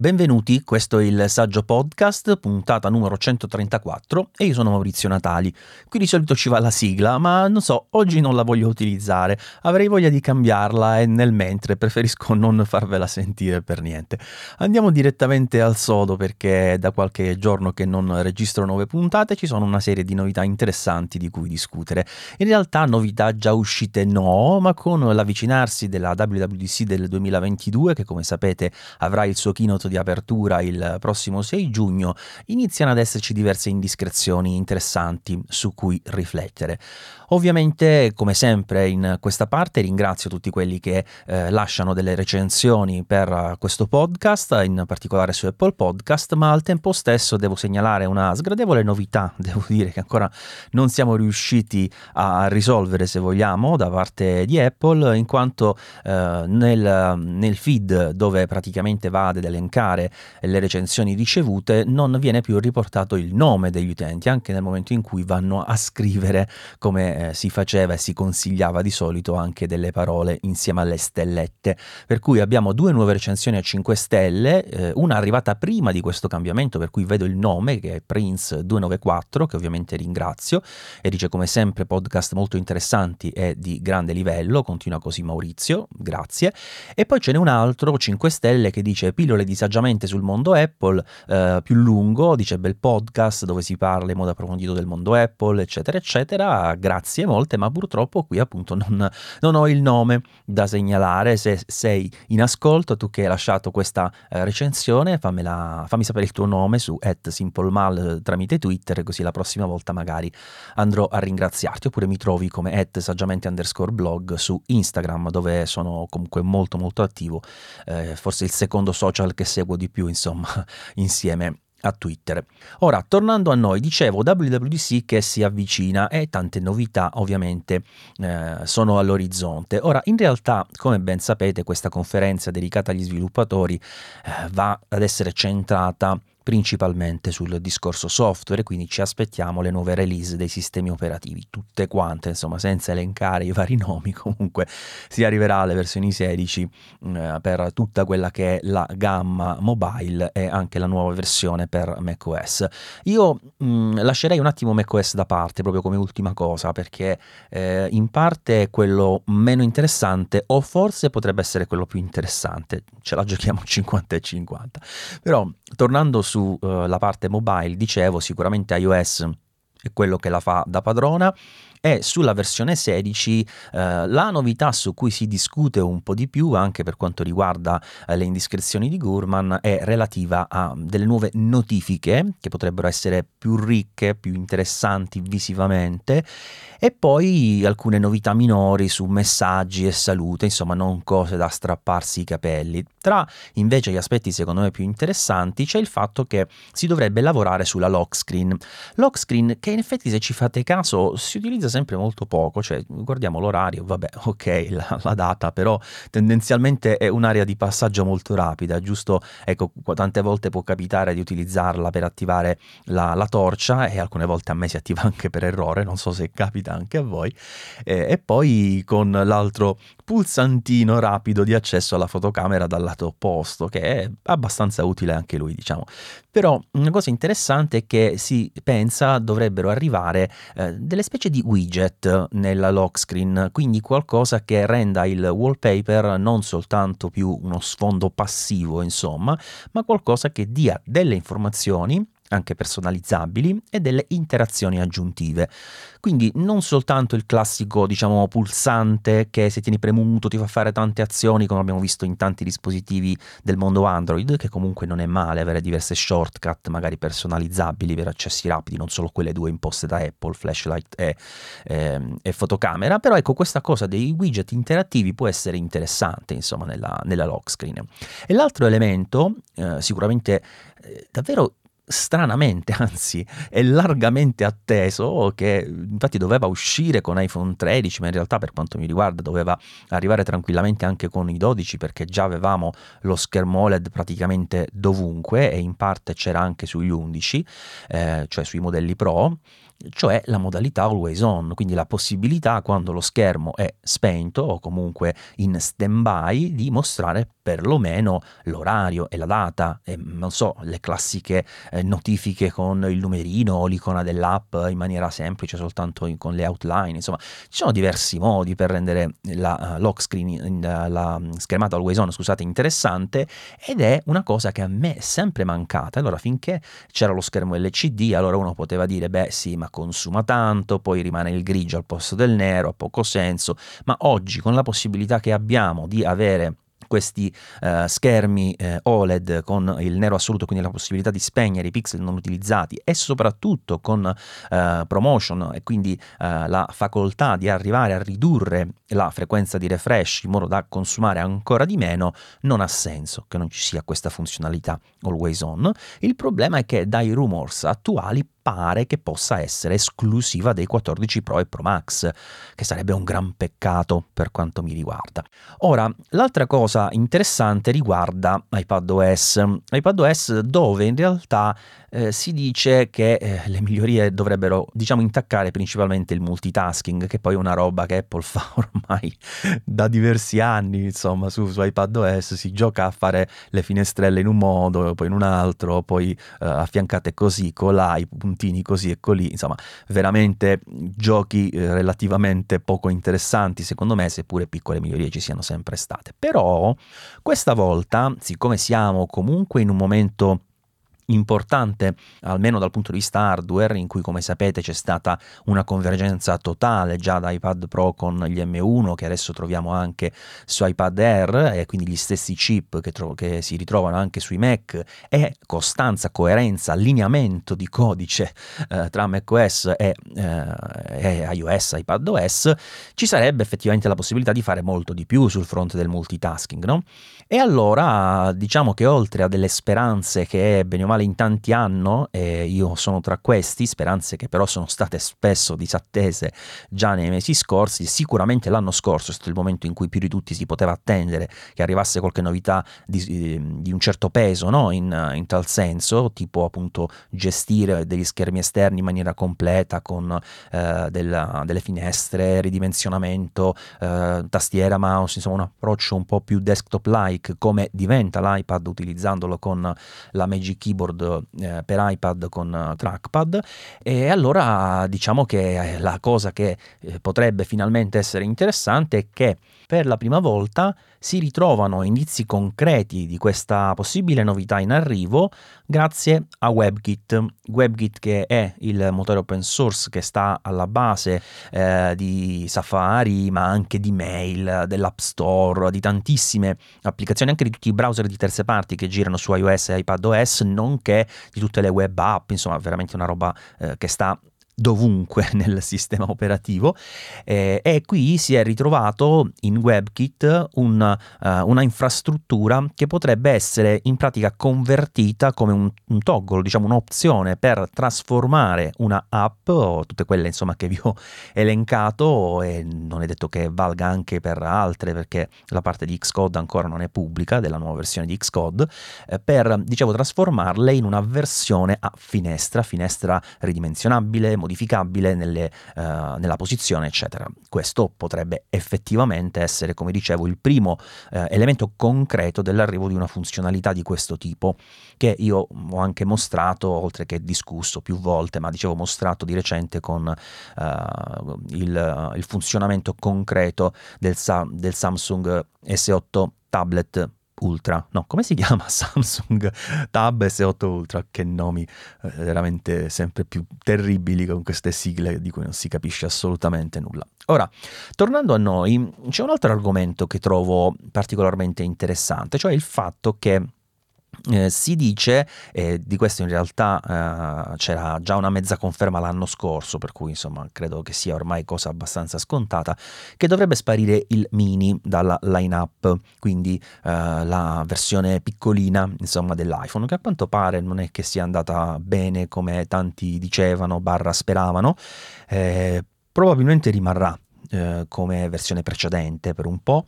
Benvenuti, questo è il Saggio Podcast, puntata numero 134 e io sono Maurizio Natali. Qui di solito ci va la sigla, ma non so, oggi non la voglio utilizzare, avrei voglia di cambiarla e nel mentre preferisco non farvela sentire per niente. Andiamo direttamente al sodo perché da qualche giorno che non registro nuove puntate ci sono una serie di novità interessanti di cui discutere. In realtà novità già uscite no, ma con l'avvicinarsi della WWDC del 2022 che come sapete avrà il suo keynote di apertura il prossimo 6 giugno, iniziano ad esserci diverse indiscrezioni interessanti su cui riflettere. Ovviamente, come sempre in questa parte, ringrazio tutti quelli che eh, lasciano delle recensioni per questo podcast, in particolare su Apple Podcast, ma al tempo stesso devo segnalare una sgradevole novità, devo dire che ancora non siamo riusciti a risolvere, se vogliamo, da parte di Apple, in quanto eh, nel, nel feed dove praticamente va ad elencare verificare le recensioni ricevute non viene più riportato il nome degli utenti, anche nel momento in cui vanno a scrivere come eh, si faceva e si consigliava di solito anche delle parole insieme alle stellette. Per cui abbiamo due nuove recensioni a 5 stelle, eh, una arrivata prima di questo cambiamento, per cui vedo il nome che è Prince294, che ovviamente ringrazio, e dice come sempre podcast molto interessanti e di grande livello, continua così Maurizio, grazie. E poi ce n'è un altro 5 stelle che dice pillole di saggiamente sul mondo Apple, eh, più lungo, dice bel podcast dove si parla in modo approfondito del mondo Apple, eccetera, eccetera. Grazie molte, ma purtroppo qui appunto non, non ho il nome da segnalare. Se sei in ascolto, tu che hai lasciato questa eh, recensione, fammela, fammi sapere il tuo nome su simplemal tramite Twitter, così la prossima volta magari andrò a ringraziarti. Oppure mi trovi come saggiamente underscore blog su Instagram, dove sono comunque molto molto attivo. Eh, forse il secondo social che seguo di più, insomma, insieme a Twitter. Ora, tornando a noi, dicevo WWDC che si avvicina e tante novità ovviamente eh, sono all'orizzonte. Ora, in realtà, come ben sapete, questa conferenza dedicata agli sviluppatori eh, va ad essere centrata principalmente sul discorso software, quindi ci aspettiamo le nuove release dei sistemi operativi, tutte quante, insomma, senza elencare i vari nomi, comunque si arriverà alle versioni 16 eh, per tutta quella che è la gamma mobile e anche la nuova versione per macOS. Io mh, mm, lascerei un attimo macOS da parte, proprio come ultima cosa, perché eh, in parte è quello meno interessante o forse potrebbe essere quello più interessante, ce la giochiamo 50 e 50. Però tornando su sulla uh, parte mobile, dicevo, sicuramente iOS è quello che la fa da padrona e sulla versione 16 eh, la novità su cui si discute un po' di più anche per quanto riguarda eh, le indiscrezioni di Gurman è relativa a delle nuove notifiche che potrebbero essere più ricche, più interessanti visivamente e poi alcune novità minori su messaggi e salute, insomma non cose da strapparsi i capelli. Tra invece gli aspetti secondo me più interessanti c'è il fatto che si dovrebbe lavorare sulla lock screen. Lock screen che in effetti se ci fate caso si utilizza sempre molto poco, cioè guardiamo l'orario, vabbè ok la, la data, però tendenzialmente è un'area di passaggio molto rapida, giusto? Ecco, tante volte può capitare di utilizzarla per attivare la, la torcia e alcune volte a me si attiva anche per errore, non so se capita capita anche a voi, eh, e poi con l'altro pulsantino rapido di accesso alla fotocamera dal lato opposto, che è abbastanza utile anche lui, diciamo. Però una cosa interessante è che si pensa dovrebbero arrivare eh, delle specie di widget nella lock screen, quindi qualcosa che renda il wallpaper non soltanto più uno sfondo passivo, insomma, ma qualcosa che dia delle informazioni anche personalizzabili e delle interazioni aggiuntive. Quindi non soltanto il classico, diciamo, pulsante che se tieni premuto ti fa fare tante azioni come abbiamo visto in tanti dispositivi del mondo Android, che comunque non è male avere diverse shortcut magari personalizzabili per accessi rapidi, non solo quelle due imposte da Apple, flashlight e, e, e fotocamera, però ecco questa cosa dei widget interattivi può essere interessante insomma nella, nella lock screen. E l'altro elemento, eh, sicuramente eh, davvero stranamente, anzi è largamente atteso, che infatti doveva uscire con iPhone 13, ma in realtà per quanto mi riguarda doveva arrivare tranquillamente anche con i 12 perché già avevamo lo schermo OLED praticamente dovunque e in parte c'era anche sugli 11, eh, cioè sui modelli Pro cioè la modalità always on, quindi la possibilità quando lo schermo è spento o comunque in stand-by di mostrare perlomeno l'orario e la data e non so, le classiche eh, notifiche con il numerino o l'icona dell'app in maniera semplice soltanto in, con le outline, insomma, ci sono diversi modi per rendere la uh, lock screen, uh, la schermata always on, scusate, interessante ed è una cosa che a me è sempre mancata. Allora, finché c'era lo schermo LCD, allora uno poteva dire, beh sì, ma consuma tanto, poi rimane il grigio al posto del nero, ha poco senso, ma oggi con la possibilità che abbiamo di avere questi uh, schermi uh, OLED con il nero assoluto, quindi la possibilità di spegnere i pixel non utilizzati e soprattutto con uh, promotion e quindi la facoltà di arrivare a ridurre la frequenza di refresh in modo da consumare ancora di meno, non ha senso che non ci sia questa funzionalità always on. Il problema è che dai rumors attuali pare che possa essere esclusiva dei 14 Pro e Pro Max, che sarebbe un gran peccato per quanto mi riguarda. Ora, l'altra cosa interessante riguarda iPadOS. iPadOS dove in realtà eh, si dice che eh, le migliorie dovrebbero, diciamo, intaccare principalmente il multitasking, che poi è una roba che Apple fa ormai da diversi anni, insomma, su, su iPadOS si gioca a fare le finestrelle in un modo, poi in un altro, poi eh, affiancate così, colà, i puntini così e colì, insomma, veramente giochi eh, relativamente poco interessanti, secondo me, seppure piccole migliorie ci siano sempre state. Però questa volta, siccome siamo comunque in un momento importante, almeno dal punto di vista hardware, in cui come sapete c'è stata una convergenza totale già da iPad Pro con gli M1 che adesso troviamo anche su iPad Air e quindi gli stessi chip che, tro- che si ritrovano anche sui Mac e costanza, coerenza, allineamento di codice eh, tra macOS e, eh, e iOS, iPadOS, ci sarebbe effettivamente la possibilità di fare molto di più sul fronte del multitasking, no? E allora diciamo che oltre a delle speranze che bene o male in tanti hanno, e io sono tra questi, speranze che però sono state spesso disattese già nei mesi scorsi, sicuramente l'anno scorso è stato il momento in cui più di tutti si poteva attendere che arrivasse qualche novità di, di un certo peso, no? in, in, tal senso, tipo appunto gestire degli schermi esterni in maniera completa con eh, della, delle finestre, ridimensionamento, eh, tastiera, mouse, insomma un approccio un po' più desktop-like Like come diventa l'iPad utilizzandolo con la Magic Keyboard eh, per iPad con uh, trackpad. E allora diciamo che la cosa che eh, potrebbe finalmente essere interessante è che per la prima volta si ritrovano indizi concreti di questa possibile novità in arrivo grazie a WebKit. WebKit che è il motore open source che sta alla base eh, di Safari ma anche di Mail, dell'App Store, di tantissime applicazioni, anche di tutti i browser di terze parti che girano su iOS e iPadOS, nonché di tutte le web app, insomma veramente una roba eh, che sta dovunque nel sistema operativo eh, e qui si è ritrovato in WebKit un, uh, una infrastruttura che potrebbe essere in pratica convertita come un, un, toggle, diciamo un'opzione per trasformare una app o tutte quelle insomma che vi ho elencato e non è detto che valga anche per altre perché la parte di Xcode ancora non è pubblica della nuova versione di Xcode eh, per dicevo trasformarle in una versione a finestra, finestra ridimensionabile, modificabile nelle, uh, nella posizione, eccetera. Questo potrebbe effettivamente essere, come dicevo, il primo uh, elemento concreto dell'arrivo di una funzionalità di questo tipo, che io ho anche mostrato, oltre che discusso più volte, ma dicevo mostrato di recente con uh, il, il, funzionamento concreto del, del Samsung S8 tablet Ultra, no, come si chiama Samsung Tab S8 Ultra? Che nomi eh, veramente sempre più terribili con queste sigle di cui non si capisce assolutamente nulla. Ora, tornando a noi, c'è un altro argomento che trovo particolarmente interessante, cioè il fatto che eh, si dice, e di questo in realtà eh, c'era già una mezza conferma l'anno scorso, per cui insomma credo che sia ormai cosa abbastanza scontata, che dovrebbe sparire il mini dalla line-up, quindi eh, la versione piccolina insomma dell'iPhone, che a quanto pare non è che sia andata bene come tanti dicevano, barra speravano, eh, probabilmente rimarrà eh, come versione precedente per un po',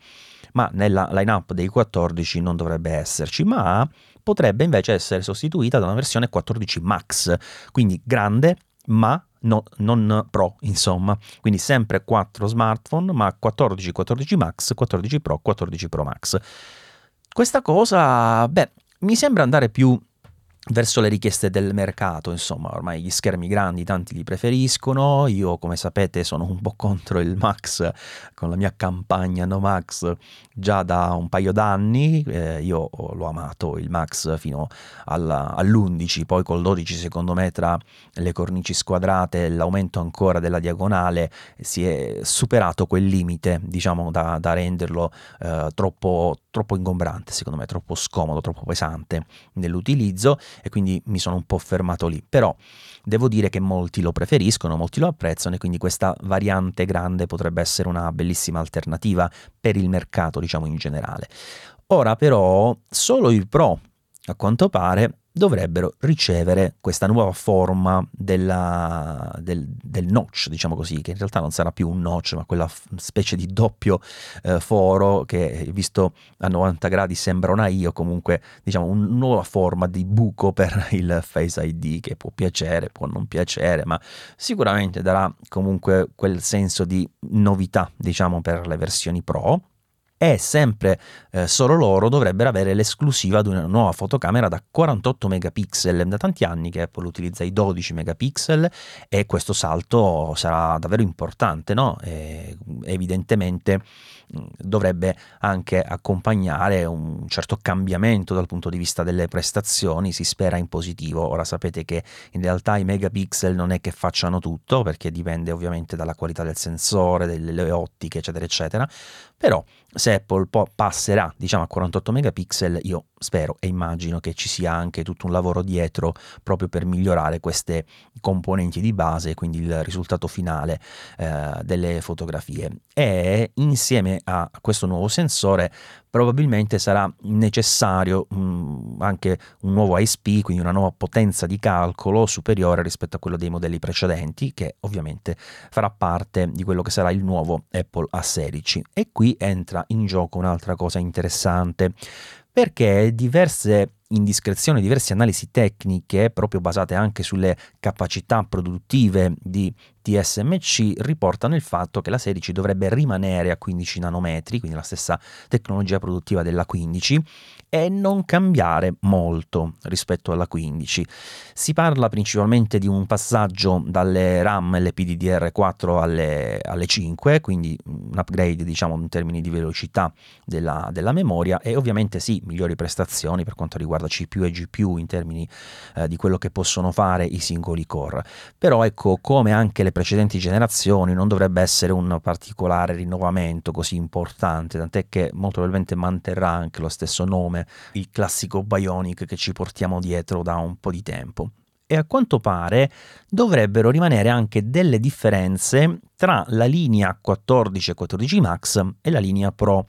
ma nella line-up dei 14 non dovrebbe esserci, ma potrebbe invece essere sostituita da una versione 14 Max, quindi grande, ma no, non Pro, insomma. Quindi sempre 4 smartphone, ma 14, 14 Max, 14 Pro, 14 Pro Max. Questa cosa, beh, mi sembra andare più verso le richieste del mercato, insomma, ormai gli schermi grandi tanti li preferiscono, io come sapete sono un po' contro il Max con la mia campagna No Max già da un paio d'anni, eh, io l'ho amato il Max fino alla, all'11, poi col 12 secondo me tra le cornici squadrate e l'aumento ancora della diagonale si è superato quel limite, diciamo, da, da renderlo eh, troppo, troppo ingombrante, secondo me, troppo scomodo, troppo pesante nell'utilizzo e quindi mi sono un po' fermato lì. Però devo dire che molti lo preferiscono, molti lo apprezzano e quindi questa variante grande potrebbe essere una bellissima alternativa per il mercato, diciamo in generale. Ora però solo i Pro, a quanto pare, dovrebbero ricevere questa nuova forma della, del, del, notch, diciamo così, che in realtà non sarà più un notch, ma quella specie di doppio eh, foro che visto a 90 gradi sembra una I o comunque diciamo una nuova forma di buco per il Face ID che può piacere, può non piacere, ma sicuramente darà comunque quel senso di novità, diciamo, per le versioni Pro e sempre eh, solo loro dovrebbero avere l'esclusiva di una nuova fotocamera da 48 megapixel. Da tanti anni che Apple utilizza i 12 megapixel e questo salto sarà davvero importante, no? E evidentemente dovrebbe anche accompagnare un certo cambiamento dal punto di vista delle prestazioni, si spera in positivo. Ora sapete che in realtà i megapixel non è che facciano tutto, perché dipende ovviamente dalla qualità del sensore, delle ottiche, eccetera, eccetera. Però se Apple passerà diciamo a 48 megapixel, io spero e immagino che ci sia anche tutto un lavoro dietro proprio per migliorare queste componenti di base, quindi il risultato finale eh, delle fotografie. E insieme a questo nuovo sensore probabilmente sarà necessario mh, mm, anche un nuovo ISP, quindi una nuova potenza di calcolo superiore rispetto a quello dei modelli precedenti, che ovviamente farà parte di quello che sarà il nuovo Apple A16. E qui entra in gioco un'altra cosa interessante, perché diverse indiscrezioni, diverse analisi tecniche, proprio basate anche sulle capacità produttive di TSMC, riportano il fatto che la 16 dovrebbe rimanere a 15 nanometri, quindi la stessa tecnologia produttiva della 15, e non cambiare molto rispetto alla 15. Si parla principalmente di un passaggio dalle RAM LPDDR4 alle, alle 5, quindi un upgrade diciamo in termini di velocità della, della memoria e ovviamente sì, migliori prestazioni per quanto riguarda CPU e GPU in termini eh, di quello che possono fare i singoli core. Però ecco, come anche le precedenti generazioni, non dovrebbe essere un particolare rinnovamento così importante, tant'è che molto probabilmente manterrà anche lo stesso nome, il classico Bionic che ci portiamo dietro da un po' di tempo. E a quanto pare dovrebbero rimanere anche delle differenze tra la linea 14 e 14 Max e la linea Pro.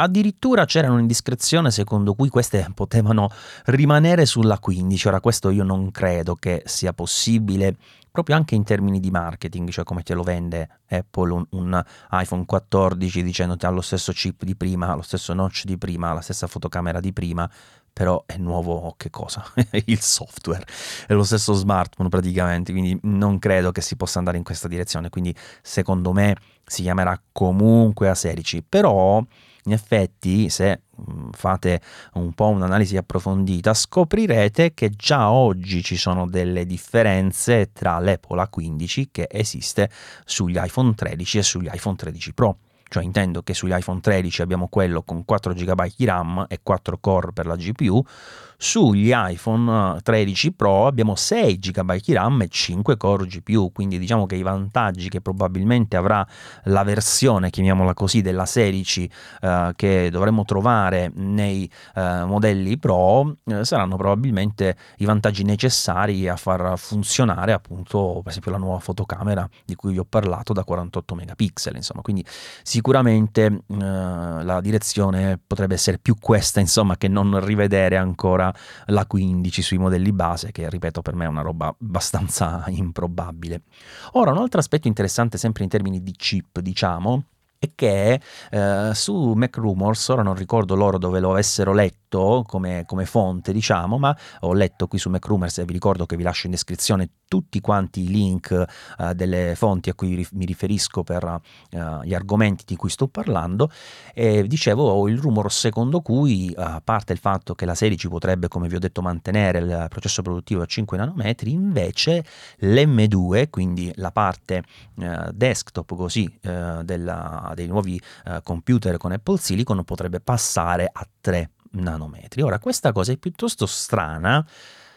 Addirittura c'era un'indiscrezione secondo cui queste potevano rimanere sulla 15, ora questo io non credo che sia possibile proprio anche in termini di marketing, cioè come te lo vende Apple un, un iPhone 14 dicendoti ha lo stesso chip di prima, lo stesso notch di prima, la stessa fotocamera di prima, però è nuovo che cosa? il software, è lo stesso smartphone praticamente, quindi non credo che si possa andare in questa direzione, quindi secondo me si chiamerà comunque A16, però in effetti se mm, fate un po' un'analisi approfondita scoprirete che già oggi ci sono delle differenze tra l'Apple A15 che esiste sugli iPhone 13 e sugli iPhone 13 Pro. Cioè intendo che sugli iPhone 13 abbiamo quello con 4 GB di RAM e 4 core per la GPU, sugli iPhone 13 Pro abbiamo 6 GB di RAM e 5 core GPU, quindi diciamo che i vantaggi che probabilmente avrà la versione, chiamiamola così, della 16 eh, che dovremo trovare nei eh, modelli Pro eh, saranno probabilmente i vantaggi necessari a far funzionare appunto per esempio la nuova fotocamera di cui vi ho parlato da 48 megapixel, insomma, quindi sicuramente eh, la direzione potrebbe essere più questa, insomma, che non rivedere ancora la 15 sui modelli base, che ripeto per me è una roba abbastanza improbabile. Ora, un altro aspetto interessante sempre in termini di chip, diciamo, e che eh, su Mac Rumors, ora non ricordo loro dove lo avessero letto come, come, fonte, diciamo, ma ho letto qui su Mac Rumors e vi ricordo che vi lascio in descrizione tutti quanti i link eh, delle fonti a cui mi riferisco per eh, gli argomenti di cui sto parlando. E dicevo, ho il rumor secondo cui, a parte il fatto che la serie ci potrebbe, come vi ho detto, mantenere il processo produttivo a 5 nanometri, invece l'M2, quindi la parte eh, desktop così eh, della dei nuovi eh, computer con Apple Silicon potrebbe passare a 3 nanometri. Ora, questa cosa è piuttosto strana,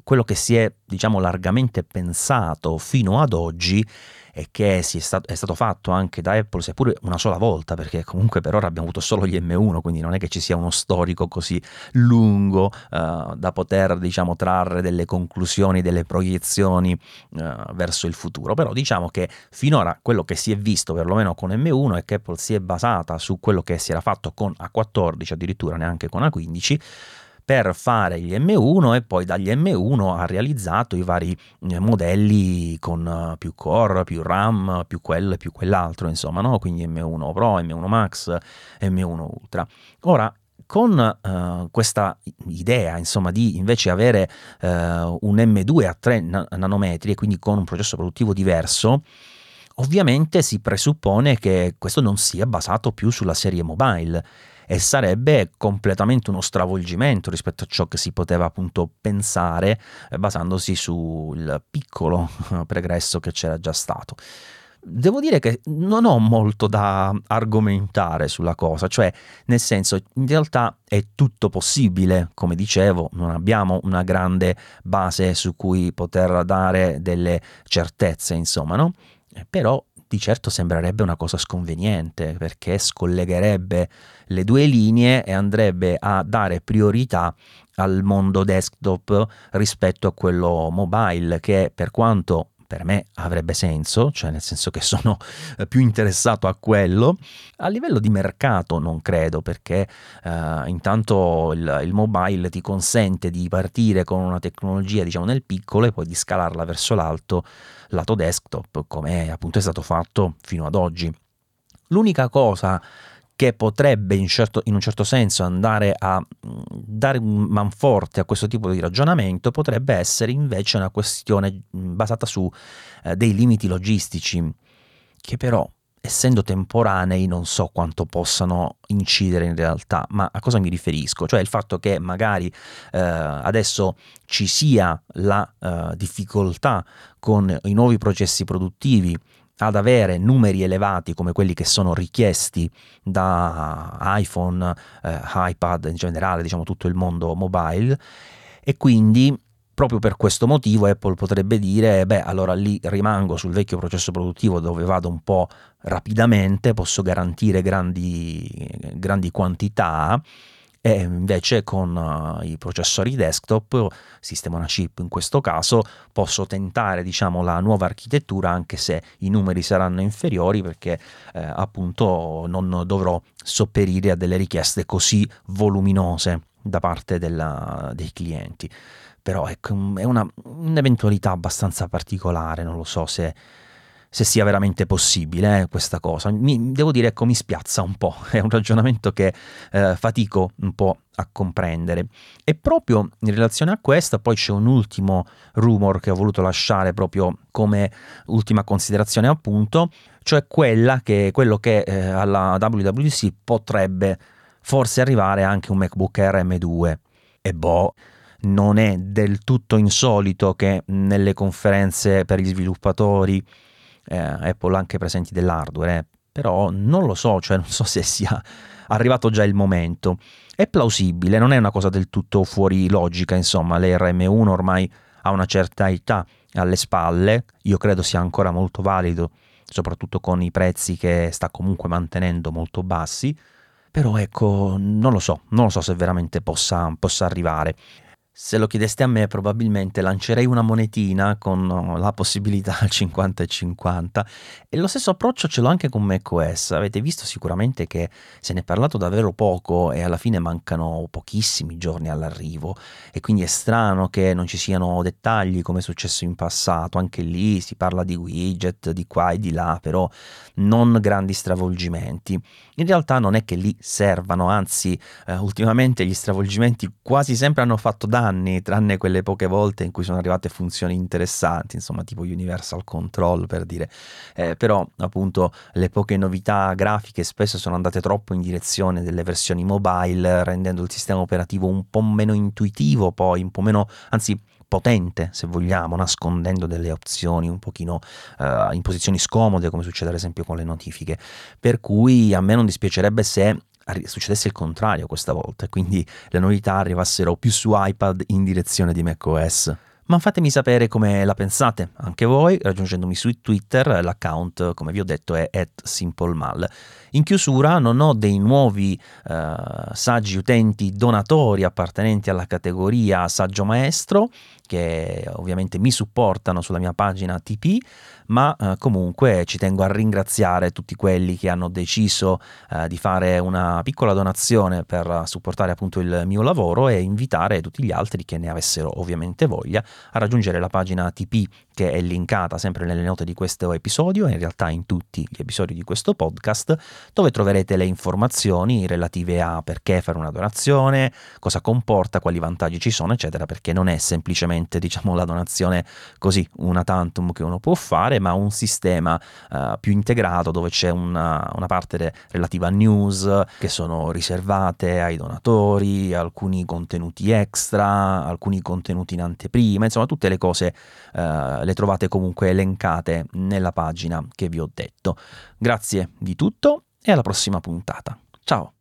quello che si è, diciamo, largamente pensato fino ad oggi e che è stato, è stato fatto anche da Apple, seppure una sola volta, perché comunque per ora abbiamo avuto solo gli M1, quindi non è che ci sia uno storico così lungo uh, da poter diciamo, trarre delle conclusioni, delle proiezioni uh, verso il futuro. Però diciamo che finora quello che si è visto, perlomeno con M1, è che Apple si è basata su quello che si era fatto con A14, addirittura neanche con A15 per fare gli M1 e poi dagli M1 ha realizzato i vari eh, modelli con eh, più core, più RAM, più quello e più quell'altro, insomma, no? quindi M1 Pro, M1 Max, M1 Ultra. Ora, con uh, questa idea insomma di invece avere uh, un M2 a 3 nanometri e quindi con un processo produttivo diverso, ovviamente si presuppone che questo non sia basato più sulla serie mobile e sarebbe completamente uno stravolgimento rispetto a ciò che si poteva appunto pensare eh, basandosi sul piccolo pregresso che c'era già stato. Devo dire che non ho molto da argomentare sulla cosa, cioè nel senso in realtà è tutto possibile, come dicevo, non abbiamo una grande base su cui poter dare delle certezze, insomma, no? Però di certo sembrerebbe una cosa sconveniente perché scollegherebbe le due linee e andrebbe a dare priorità al mondo desktop rispetto a quello mobile che per quanto per me avrebbe senso, cioè nel senso che sono eh, più interessato a quello. A livello di mercato non credo, perché uh, intanto il, il, mobile ti consente di partire con una tecnologia, diciamo, nel piccolo e poi di scalarla verso l'alto lato desktop, come appunto è stato fatto fino ad oggi. L'unica cosa che potrebbe in, certo, in, un certo senso andare a mm, dare manforte a questo tipo di ragionamento potrebbe essere invece una questione mm, basata su eh, dei limiti logistici che però essendo temporanei non so quanto possano incidere in realtà, ma a cosa mi riferisco? Cioè il fatto che magari eh, adesso ci sia la eh, difficoltà con i nuovi processi produttivi ad avere numeri elevati come quelli che sono richiesti da iPhone, eh, iPad in generale, diciamo tutto il mondo mobile. E quindi proprio per questo motivo Apple potrebbe dire beh allora lì rimango sul vecchio processo produttivo dove vado un po' rapidamente, posso garantire grandi, grandi quantità e invece con uh, i processori desktop, sistema una chip in questo caso, posso tentare diciamo la nuova architettura anche se i numeri saranno inferiori perché eh, appunto non dovrò sopperire a delle richieste così voluminose da parte della, dei clienti. Però ecco, è una, un'eventualità abbastanza particolare, non lo so se se sia veramente possibile eh, questa cosa. Mi, devo dire, ecco, mi spiazza un po', è un ragionamento che eh, fatico un po' a comprendere. E proprio in relazione a questo, poi c'è un ultimo rumor che ho voluto lasciare proprio come ultima considerazione, appunto, cioè quella che, quello che eh, alla WWC potrebbe forse arrivare anche un MacBook Air M2. E boh, non è del tutto insolito che nelle conferenze per gli sviluppatori eh, Apple anche presenti dell'hardware, eh. però non lo so, cioè non so se sia arrivato già il momento. È plausibile, non è una cosa del tutto fuori logica, insomma, l'RM1 ormai ha una certa età alle spalle, io credo sia ancora molto valido, soprattutto con i prezzi che sta comunque mantenendo molto bassi, però ecco, non lo so, non lo so se veramente possa, possa arrivare. Se lo chiedeste a me, probabilmente lancerei una monetina con la possibilità al 50 e 50 e lo stesso approccio ce l'ho anche con macOS. Avete visto sicuramente che se ne è parlato davvero poco e alla fine mancano pochissimi giorni all'arrivo e quindi è strano che non ci siano dettagli come è successo in passato. Anche lì si parla di widget di qua e di là, però non grandi stravolgimenti. In realtà non è che lì servano, anzi eh, ultimamente gli stravolgimenti quasi sempre hanno fatto danno anni, tranne quelle poche volte in cui sono arrivate funzioni interessanti, insomma tipo Universal Control per dire, eh, però appunto le poche novità grafiche spesso sono andate troppo in direzione delle versioni mobile, rendendo il sistema operativo un po' meno intuitivo, poi un po' meno, anzi potente, se vogliamo, nascondendo delle opzioni un pochino uh, in posizioni scomode, come succede ad esempio con le notifiche. Per cui a me non dispiacerebbe se succedesse il contrario questa volta, quindi le novità arrivassero più su iPad in direzione di macOS. Ma fatemi sapere come la pensate, anche voi, raggiungendomi su Twitter, l'account, come vi ho detto, è simplemal. In chiusura non ho dei nuovi eh, saggi utenti donatori appartenenti alla categoria saggio maestro, che ovviamente mi supportano sulla mia pagina TP, ma eh, comunque ci tengo a ringraziare tutti quelli che hanno deciso eh, di fare una piccola donazione per supportare appunto il mio lavoro e invitare tutti gli altri che ne avessero ovviamente voglia a raggiungere la pagina TP che è linkata sempre nelle note di questo episodio e in realtà in tutti gli episodi di questo podcast, dove troverete le informazioni relative a perché fare una donazione, cosa comporta, quali vantaggi ci sono, eccetera, perché non è semplicemente, diciamo, la donazione così, una tantum che uno può fare, ma un sistema uh, più integrato dove c'è una, una parte relativa a news che sono riservate ai donatori, alcuni contenuti extra, alcuni contenuti in anteprima, insomma tutte le cose uh, le trovate comunque elencate nella pagina che vi ho detto. Grazie di tutto e alla prossima puntata. Ciao!